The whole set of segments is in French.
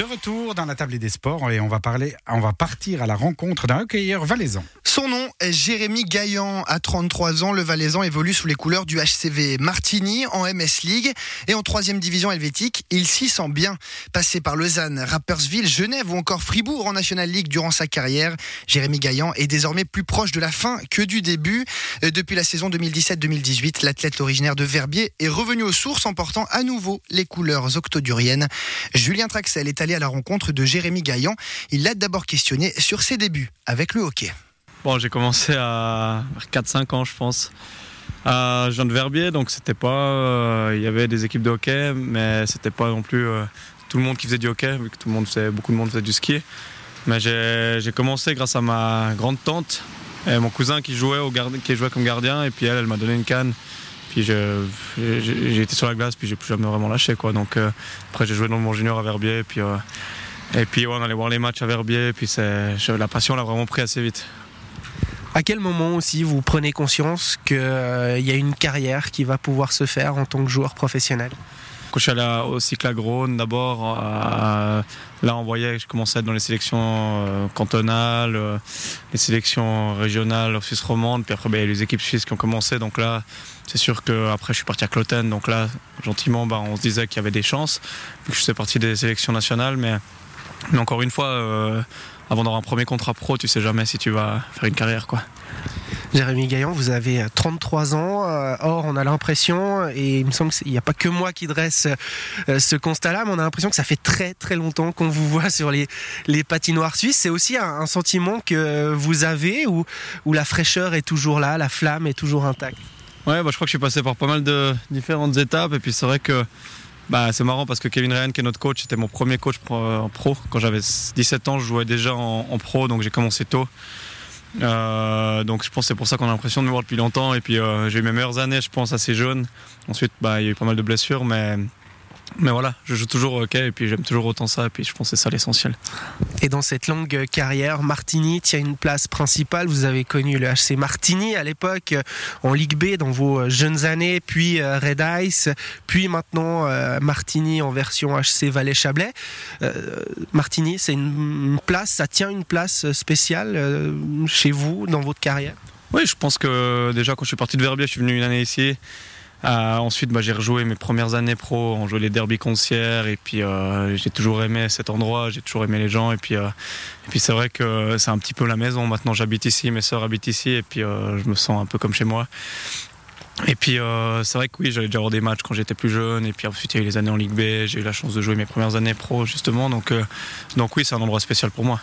De retour dans la table des sports et on va parler, on va partir à la rencontre d'un hockeyeur valaisan. Son nom est Jérémy Gaillan. À 33 ans, le Valaisan évolue sous les couleurs du HCV Martigny en MS League et en troisième division helvétique. Il s'y sent bien. Passé par Lausanne, Rappersville, Genève ou encore Fribourg en National League durant sa carrière, Jérémy Gaillan est désormais plus proche de la fin que du début. Euh, depuis la saison 2017-2018, l'athlète originaire de Verbier est revenu aux sources en portant à nouveau les couleurs octoduriennes. Julien Traxel est allé à la rencontre de Jérémy Gaillan. Il l'a d'abord questionné sur ses débuts avec le hockey. Bon, j'ai commencé à 4-5 ans, je pense. À Jean de Verbier, donc c'était pas. euh, Il y avait des équipes de hockey, mais c'était pas non plus euh, tout le monde qui faisait du hockey, vu que tout le monde beaucoup de monde faisait du ski. Mais j'ai commencé grâce à ma grande tante et mon cousin qui jouait, qui jouait comme gardien, et puis elle, elle m'a donné une canne. Puis je- j'ai été sur la glace, puis j'ai plus jamais vraiment lâché. Quoi. Donc euh, après, j'ai joué dans mon junior à Verbier, et puis, euh, et puis on allait voir les matchs à Verbier, et puis je- la passion l'a vraiment pris assez vite. À quel moment aussi vous prenez conscience qu'il y a une carrière qui va pouvoir se faire en tant que joueur professionnel? Quand je suis allé au Grosne d'abord, euh, là on voyait que je commençais à être dans les sélections euh, cantonales, euh, les sélections régionales suisse romande, puis après ben, il y a les équipes suisses qui ont commencé, donc là c'est sûr que après je suis parti à Cloten, donc là gentiment ben, on se disait qu'il y avait des chances, vu que je faisais partie des sélections nationales, mais, encore une fois, euh, avant d'avoir un premier contrat pro, tu sais jamais si tu vas faire une carrière quoi. Jérémy Gaillan, vous avez 33 ans. euh, Or, on a l'impression, et il me semble qu'il n'y a pas que moi qui dresse euh, ce constat-là, mais on a l'impression que ça fait très très longtemps qu'on vous voit sur les, les patinoires suisses. C'est aussi un, un sentiment que vous avez où, où la fraîcheur est toujours là, la flamme est toujours intacte? Ouais, bah, je crois que je suis passé par pas mal de différentes étapes. Et puis c'est vrai que bah, c'est marrant parce que Kevin Ryan, qui est notre coach, c'était mon premier coach en pro. Quand j'avais 17 ans, je jouais déjà en, pro, donc j'ai commencé tôt. Euh, donc je pense c'est pour ça qu'on a l'impression de me voir depuis longtemps. Et puis euh, j'ai eu mes meilleures années, je pense, assez jeune. Ensuite, bah, il y a eu pas mal de blessures, mais, mais voilà, je joue toujours au hockey et puis j'aime toujours autant ça. Et puis je pense que c'est ça l'essentiel. Et dans cette longue carrière, Martigny tient une place principale. Vous avez connu le HC Martigny à l'époque euh, en Ligue B dans vos jeunes années, puis euh, Red Ice, puis maintenant euh, Martigny en version HC Valais-Chablais. Euh, Martigny, c'est une, place, ça tient une place spéciale euh, chez vous dans votre carrière? Oui, je pense que déjà quand je suis parti de Verbier, je suis venu une année ici. Euh, ensuite, bah, j'ai rejoué mes premières années pro, on jouait les derbies concierts et puis euh, j'ai toujours aimé cet endroit, j'ai toujours aimé les gens et puis, euh, et puis c'est vrai que c'est un petit peu la maison. Maintenant, j'habite ici, mes sœurs habitent ici et puis euh, je me sens un peu comme chez moi. Et puis euh, c'est vrai que oui, j'allais déjà avoir des matchs quand j'étais plus jeune. Et puis ensuite il y a eu les années en Ligue B, j'ai eu la chance de jouer mes premières années pro justement, donc, euh, donc oui, c'est un endroit spécial pour moi.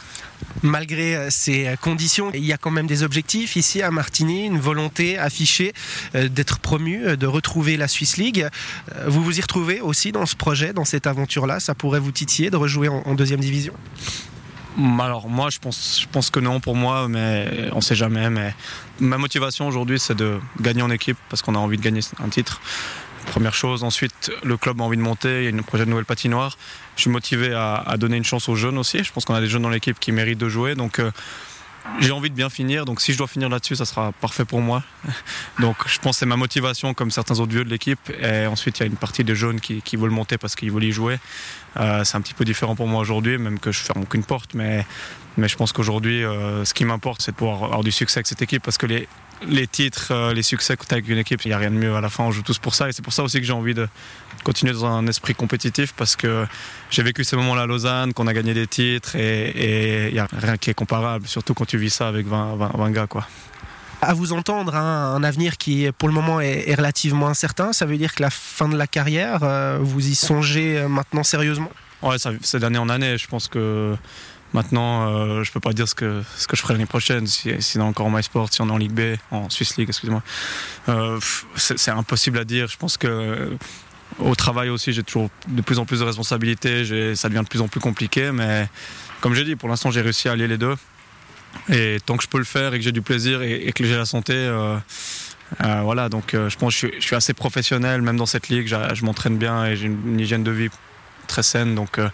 Malgré euh, ces conditions, il y a quand même des objectifs ici à Martigny, une volonté affichée d'être promu, de retrouver la Swiss League. Vous vous y retrouvez aussi dans ce projet, dans cette aventure-là? Ça pourrait vous titiller de rejouer en, deuxième division? Alors moi je pense, je pense que non pour moi, mais on sait jamais. Mais ma motivation aujourd'hui c'est de gagner en équipe parce qu'on a envie de gagner un titre. Première chose. Ensuite, le club a envie de monter. Il y a une projet de nouvelle patinoire. Je suis motivé à, donner une chance aux jeunes aussi. Je pense qu'on a des jeunes dans l'équipe qui méritent de jouer. Donc euh, j'ai envie de bien finir. Donc si je dois finir là-dessus, ça sera parfait pour moi. Donc je pense que c'est ma motivation comme certains autres vieux de l'équipe. Et ensuite, il y a une partie des jeunes qui, qui veulent monter parce qu'ils veulent y jouer. Euh, c'est un petit peu différent pour moi aujourd'hui, même que je ferme aucune porte. Mais, mais je pense qu'aujourd'hui, euh, ce qui m'importe, c'est de pouvoir avoir du succès avec cette équipe parce que les, les titres, euh, les succès que tu as avec une équipe, il n'y a rien de mieux. À la fin, on joue tous pour ça. Et c'est pour ça aussi que j'ai envie de continuer dans un esprit compétitif parce que j'ai vécu ces moments-là à Lausanne, qu'on a gagné des titres et il n'y a rien qui est comparable, surtout quand tu vis ça avec 20, 20, 20 gars. Quoi. À vous entendre, hein, un avenir qui pour le moment est, est relativement incertain, ça veut dire que la fin de la carrière, euh, vous y songez euh, maintenant sérieusement? Ouais, ça, c'est d'année en année. Je pense que maintenant, euh, je peux pas dire ce que, ce que je ferai l'année prochaine. Si, si dans encore en MySport, si on est en Ligue B, en Swiss League, excusez-moi. Euh, c'est, impossible à dire. Je pense que au travail aussi, j'ai toujours de plus en plus de responsabilités. Ça devient de plus en plus compliqué. Mais comme j'ai dit, pour l'instant, j'ai réussi à allier les deux. Et tant que je peux le faire et que j'ai du plaisir et, que j'ai la santé, euh, euh, voilà. Donc, je pense que je suis, assez professionnel, même dans cette ligue. Je m'entraîne bien et j'ai une hygiène de vie très saine. Donc, euh,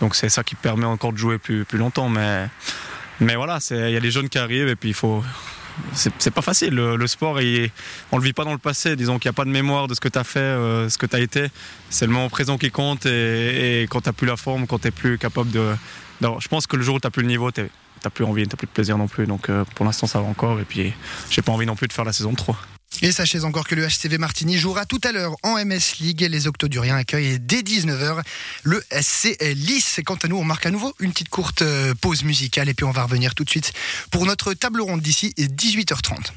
donc c'est ça qui permet encore de jouer plus, plus longtemps. Mais, mais voilà, il y a des jeunes qui arrivent et puis il faut, c'est pas facile. Le, sport, il, on le vit pas dans le passé. Disons qu'il n'y a pas de mémoire de ce que tu as fait, euh, ce que tu as été. C'est le moment présent qui compte et, quand tu plus la forme, quand tu plus capable de. Je pense que le jour où tu plus le niveau, tu plus envie, tu plus de plaisir non plus. Donc euh, pour l'instant, ça va encore. Et puis, j'ai pas envie non plus de faire la saison 3. Et sachez encore que le HCV Martini jouera tout à l'heure en MS League. Les Octoduriens accueillent dès 19h le SC Lys. Quant à nous, on marque à nouveau une petite courte euh, pause musicale et puis on va revenir tout de suite pour notre table ronde d'ici 18h30.